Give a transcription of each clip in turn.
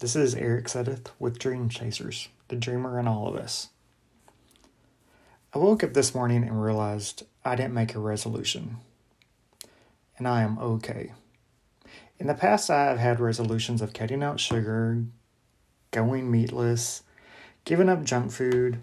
This is Eric Sedith with Dream Chasers, the dreamer in all of us. I woke up this morning and realized I didn't make a resolution. And I am okay. In the past, I have had resolutions of cutting out sugar, going meatless, giving up junk food,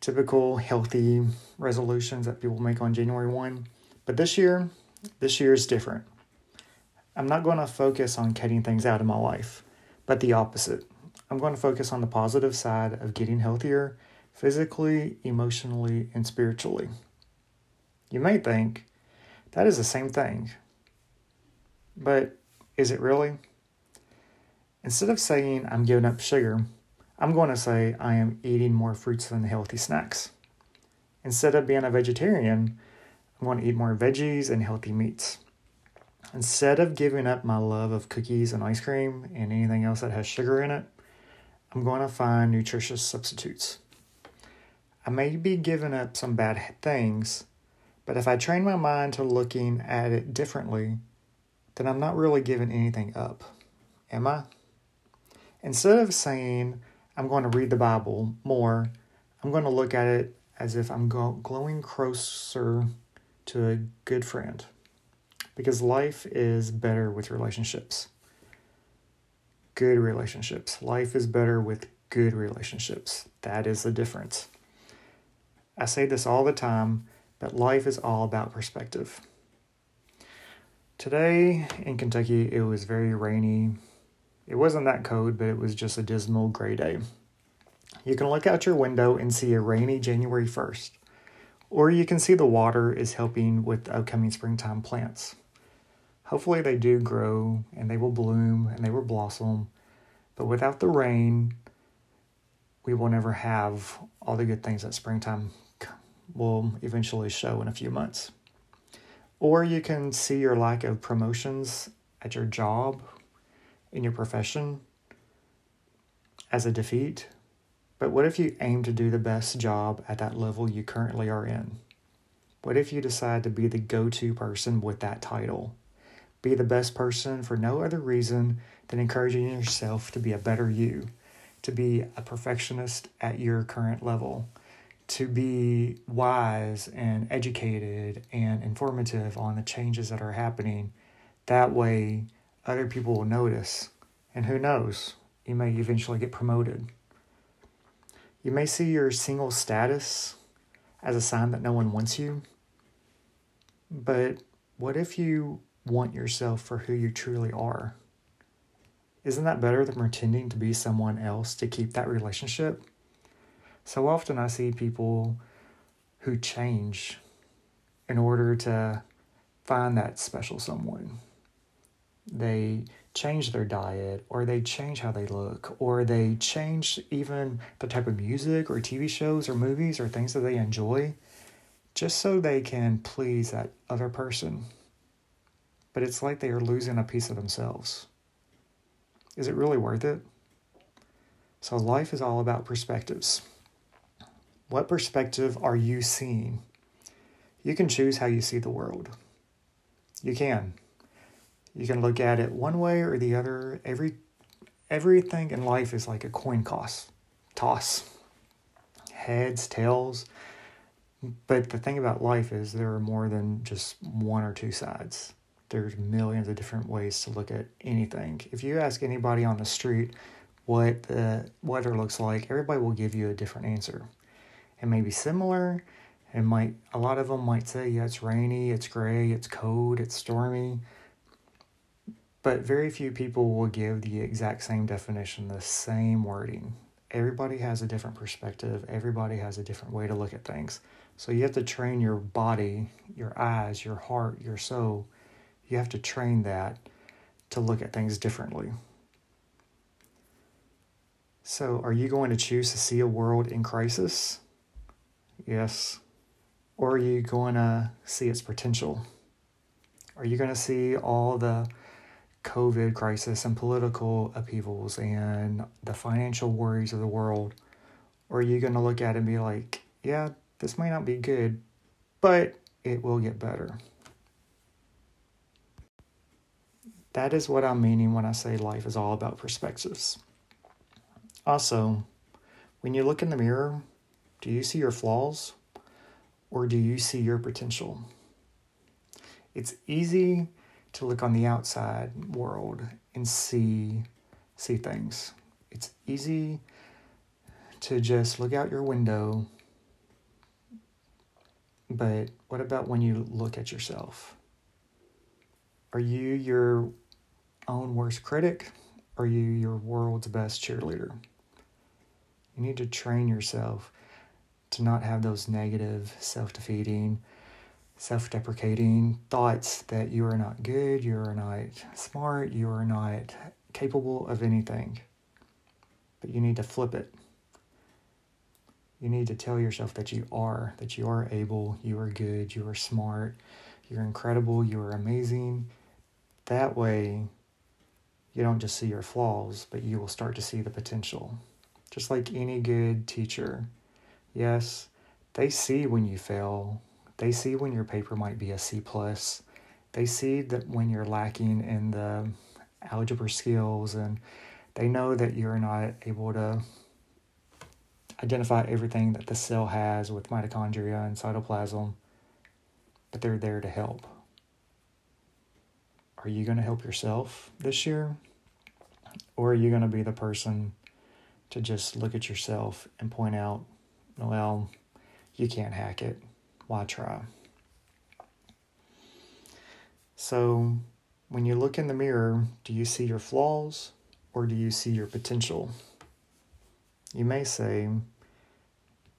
typical healthy resolutions that people make on January 1. But this year, this year is different. I'm not going to focus on cutting things out of my life but the opposite. I'm going to focus on the positive side of getting healthier physically, emotionally, and spiritually. You may think that is the same thing, but is it really? Instead of saying I'm giving up sugar, I'm going to say I am eating more fruits and healthy snacks. Instead of being a vegetarian, I'm going to eat more veggies and healthy meats. Instead of giving up my love of cookies and ice cream and anything else that has sugar in it, I'm going to find nutritious substitutes. I may be giving up some bad things, but if I train my mind to looking at it differently, then I'm not really giving anything up. Am I? Instead of saying, I'm going to read the Bible more, I'm going to look at it as if I'm glowing closer to a good friend because life is better with relationships. Good relationships. Life is better with good relationships. That is the difference. I say this all the time, but life is all about perspective. Today in Kentucky, it was very rainy. It wasn't that cold, but it was just a dismal gray day. You can look out your window and see a rainy January 1st, or you can see the water is helping with upcoming springtime plants. Hopefully, they do grow and they will bloom and they will blossom. But without the rain, we will never have all the good things that springtime will eventually show in a few months. Or you can see your lack of promotions at your job, in your profession, as a defeat. But what if you aim to do the best job at that level you currently are in? What if you decide to be the go to person with that title? Be the best person for no other reason than encouraging yourself to be a better you, to be a perfectionist at your current level, to be wise and educated and informative on the changes that are happening. That way, other people will notice. And who knows, you may eventually get promoted. You may see your single status as a sign that no one wants you. But what if you want yourself for who you truly are. Isn't that better than pretending to be someone else to keep that relationship? So often I see people who change in order to find that special someone. They change their diet, or they change how they look, or they change even the type of music or TV shows or movies or things that they enjoy just so they can please that other person but it's like they are losing a piece of themselves. Is it really worth it? So, life is all about perspectives. What perspective are you seeing? You can choose how you see the world. You can. You can look at it one way or the other. Every everything in life is like a coin toss. Toss. Heads, tails. But the thing about life is there are more than just one or two sides there's millions of different ways to look at anything. If you ask anybody on the street what the weather looks like, everybody will give you a different answer. It may be similar. It might a lot of them might say, yeah, it's rainy, it's gray, it's cold, it's stormy. But very few people will give the exact same definition, the same wording. Everybody has a different perspective. Everybody has a different way to look at things. So you have to train your body, your eyes, your heart, your soul you have to train that to look at things differently. So, are you going to choose to see a world in crisis? Yes. Or are you going to see its potential? Are you going to see all the COVID crisis and political upheavals and the financial worries of the world? Or are you going to look at it and be like, yeah, this might not be good, but it will get better? That is what I'm meaning when I say life is all about perspectives. Also, when you look in the mirror, do you see your flaws or do you see your potential? It's easy to look on the outside world and see see things. It's easy to just look out your window. But what about when you look at yourself? Are you your own worst critic? Are you your world's best cheerleader? You need to train yourself to not have those negative, self defeating, self deprecating thoughts that you are not good, you are not smart, you are not capable of anything. But you need to flip it. You need to tell yourself that you are, that you are able, you are good, you are smart, you're incredible, you are amazing. That way, you don't just see your flaws, but you will start to see the potential. Just like any good teacher. Yes, they see when you fail. They see when your paper might be a C plus. They see that when you're lacking in the algebra skills and they know that you're not able to identify everything that the cell has with mitochondria and cytoplasm, but they're there to help. Are you going to help yourself this year? Or are you going to be the person to just look at yourself and point out, well, you can't hack it. Why try? So, when you look in the mirror, do you see your flaws or do you see your potential? You may say,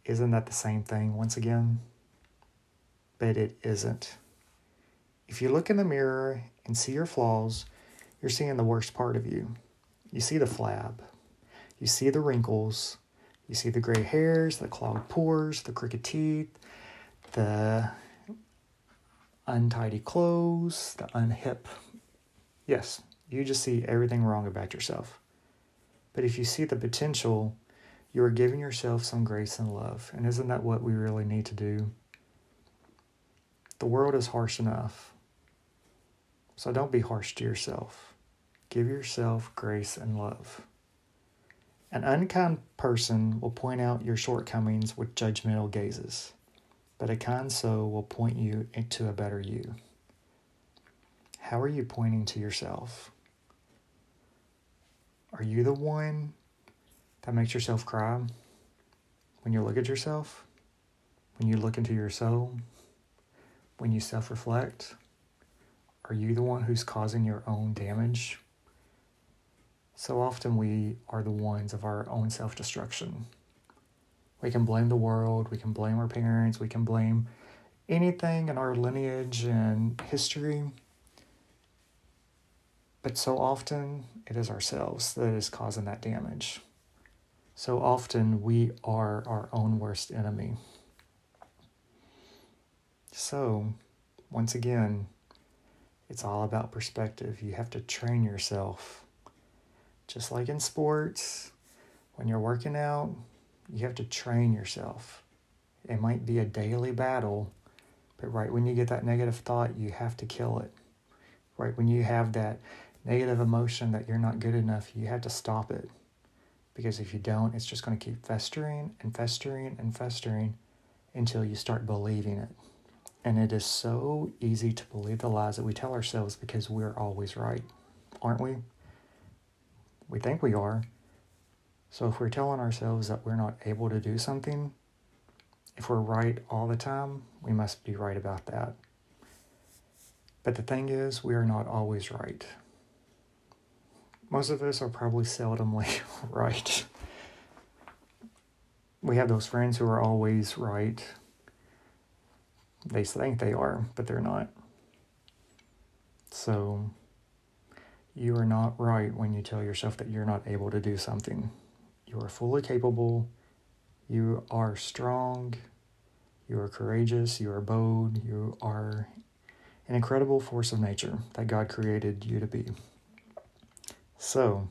isn't that the same thing once again? But it isn't. If you look in the mirror and see your flaws, you're seeing the worst part of you. You see the flab, you see the wrinkles, you see the gray hairs, the clogged pores, the crooked teeth, the untidy clothes, the unhip. Yes, you just see everything wrong about yourself. But if you see the potential, you are giving yourself some grace and love. And isn't that what we really need to do? The world is harsh enough. So don't be harsh to yourself. Give yourself grace and love. An unkind person will point out your shortcomings with judgmental gazes, but a kind soul will point you into a better you. How are you pointing to yourself? Are you the one that makes yourself cry when you look at yourself, when you look into your soul, when you self reflect? Are you the one who's causing your own damage? So often we are the ones of our own self destruction. We can blame the world, we can blame our parents, we can blame anything in our lineage and history. But so often it is ourselves that is causing that damage. So often we are our own worst enemy. So, once again, it's all about perspective. You have to train yourself. Just like in sports, when you're working out, you have to train yourself. It might be a daily battle, but right when you get that negative thought, you have to kill it. Right when you have that negative emotion that you're not good enough, you have to stop it because if you don't, it's just going to keep festering and festering and festering until you start believing it. And it is so easy to believe the lies that we tell ourselves because we're always right, aren't we? We think we are. So if we're telling ourselves that we're not able to do something, if we're right all the time, we must be right about that. But the thing is, we are not always right most of us are probably seldomly right. We have those friends who are always right. They think they are, but they're not. So, you are not right when you tell yourself that you're not able to do something. You are fully capable. You are strong. You are courageous. You are bold. You are an incredible force of nature that God created you to be. So,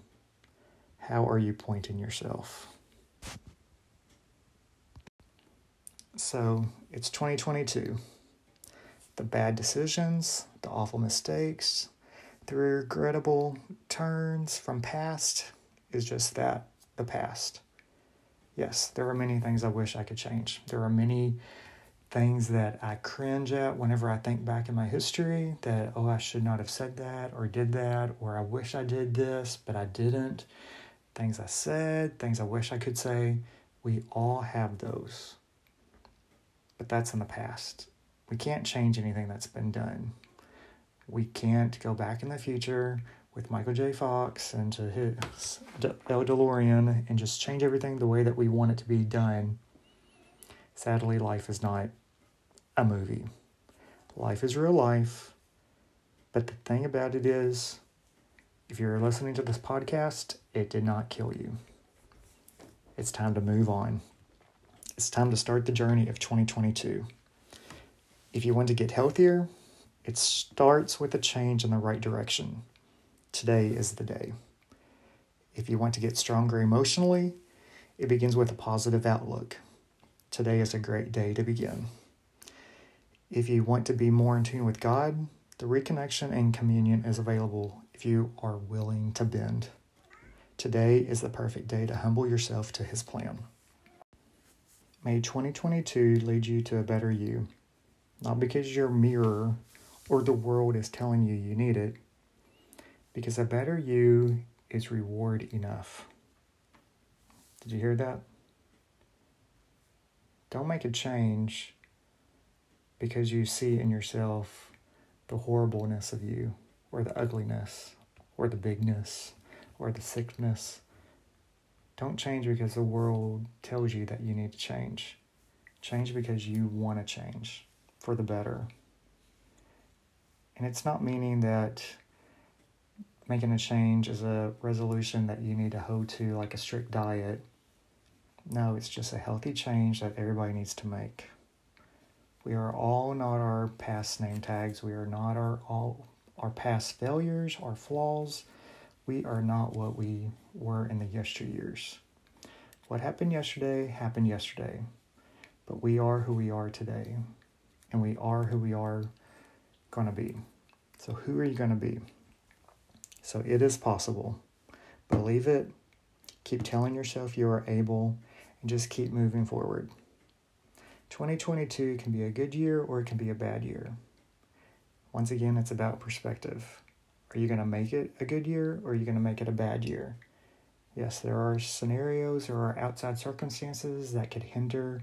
how are you pointing yourself? So, it's 2022. The bad decisions, the awful mistakes, The regrettable turns from past is just that the past. Yes, there are many things I wish I could change. There are many things that I cringe at whenever I think back in my history that, oh, I should not have said that or did that, or I wish I did this, but I didn't. Things I said, things I wish I could say. We all have those. But that's in the past. We can't change anything that's been done. We can't go back in the future with Michael J. Fox and to his El DeLorean and just change everything the way that we want it to be done. Sadly, life is not a movie. Life is real life. But the thing about it is, if you're listening to this podcast, it did not kill you. It's time to move on. It's time to start the journey of 2022. If you want to get healthier, it starts with a change in the right direction. Today is the day. If you want to get stronger emotionally, it begins with a positive outlook. Today is a great day to begin. If you want to be more in tune with God, the reconnection and communion is available if you are willing to bend. Today is the perfect day to humble yourself to His plan. May 2022 lead you to a better you, not because your mirror or the world is telling you you need it, because a better you is reward enough. Did you hear that? Don't make a change because you see in yourself the horribleness of you, or the ugliness, or the bigness, or the sickness. Don't change because the world tells you that you need to change. Change because you want to change for the better. And it's not meaning that making a change is a resolution that you need to hold to like a strict diet. No, it's just a healthy change that everybody needs to make. We are all not our past name tags. We are not our all our past failures, our flaws. We are not what we were in the yesteryears. What happened yesterday happened yesterday. But we are who we are today. And we are who we are going to be. So, who are you going to be? So, it is possible. Believe it. Keep telling yourself you are able and just keep moving forward. 2022 can be a good year or it can be a bad year. Once again, it's about perspective. Are you going to make it a good year or are you going to make it a bad year? Yes, there are scenarios or outside circumstances that could hinder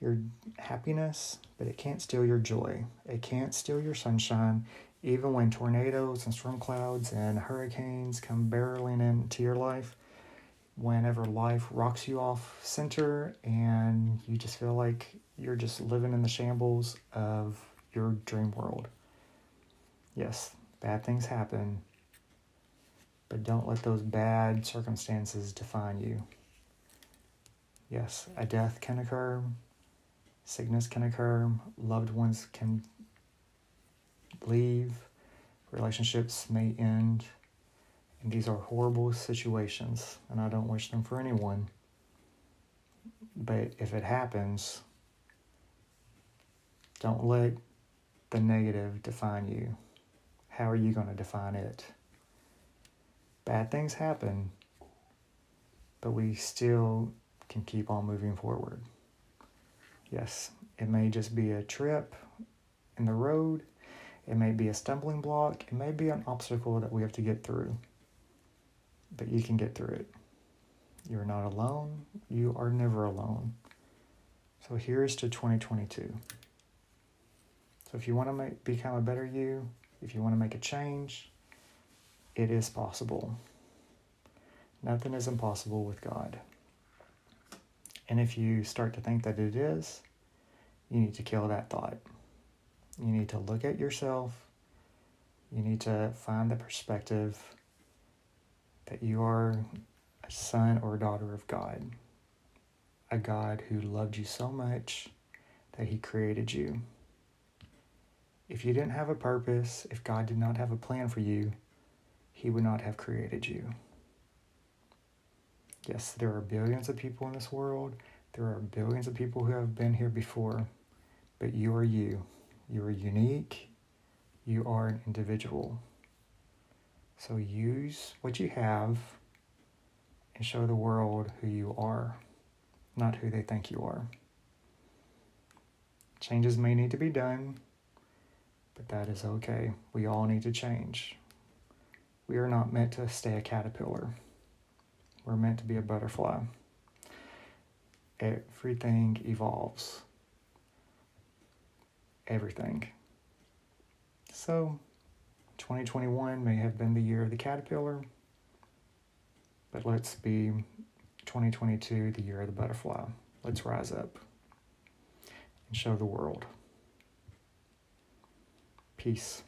your happiness, but it can't steal your joy. It can't steal your sunshine, even when tornadoes and storm clouds and hurricanes come barreling into your life whenever life rocks you off center and you just feel like you're just living in the shambles of your dream world. Yes, bad things happen, but don't let those bad circumstances define you. Yes, a death can occur, sickness can occur, loved ones can leave, relationships may end and these are horrible situations, and I don't wish them for anyone. But if it happens, don't let the negative define you. How are you going to define it? Bad things happen, but we still can keep on moving forward. Yes, it may just be a trip in the road, it may be a stumbling block, it may be an obstacle that we have to get through but you can get through it. You're not alone. You are never alone. So here's to 2022. So if you want to make, become a better you, if you want to make a change, it is possible. Nothing is impossible with God. And if you start to think that it is, you need to kill that thought. You need to look at yourself. You need to find the perspective that you are a son or daughter of God, a God who loved you so much that he created you. If you didn't have a purpose, if God did not have a plan for you, he would not have created you. Yes, there are billions of people in this world. There are billions of people who have been here before, but you are you. You are unique. You are an individual. So use what you have and show the world who you are, not who they think you are. Changes may need to be done, but that is okay. We all need to change. We are not meant to stay a caterpillar, we're meant to be a butterfly. Everything evolves. Everything. So, 2021 may have been the year of the caterpillar, but let's be 2022 the year of the butterfly. Let's rise up and show the world. Peace.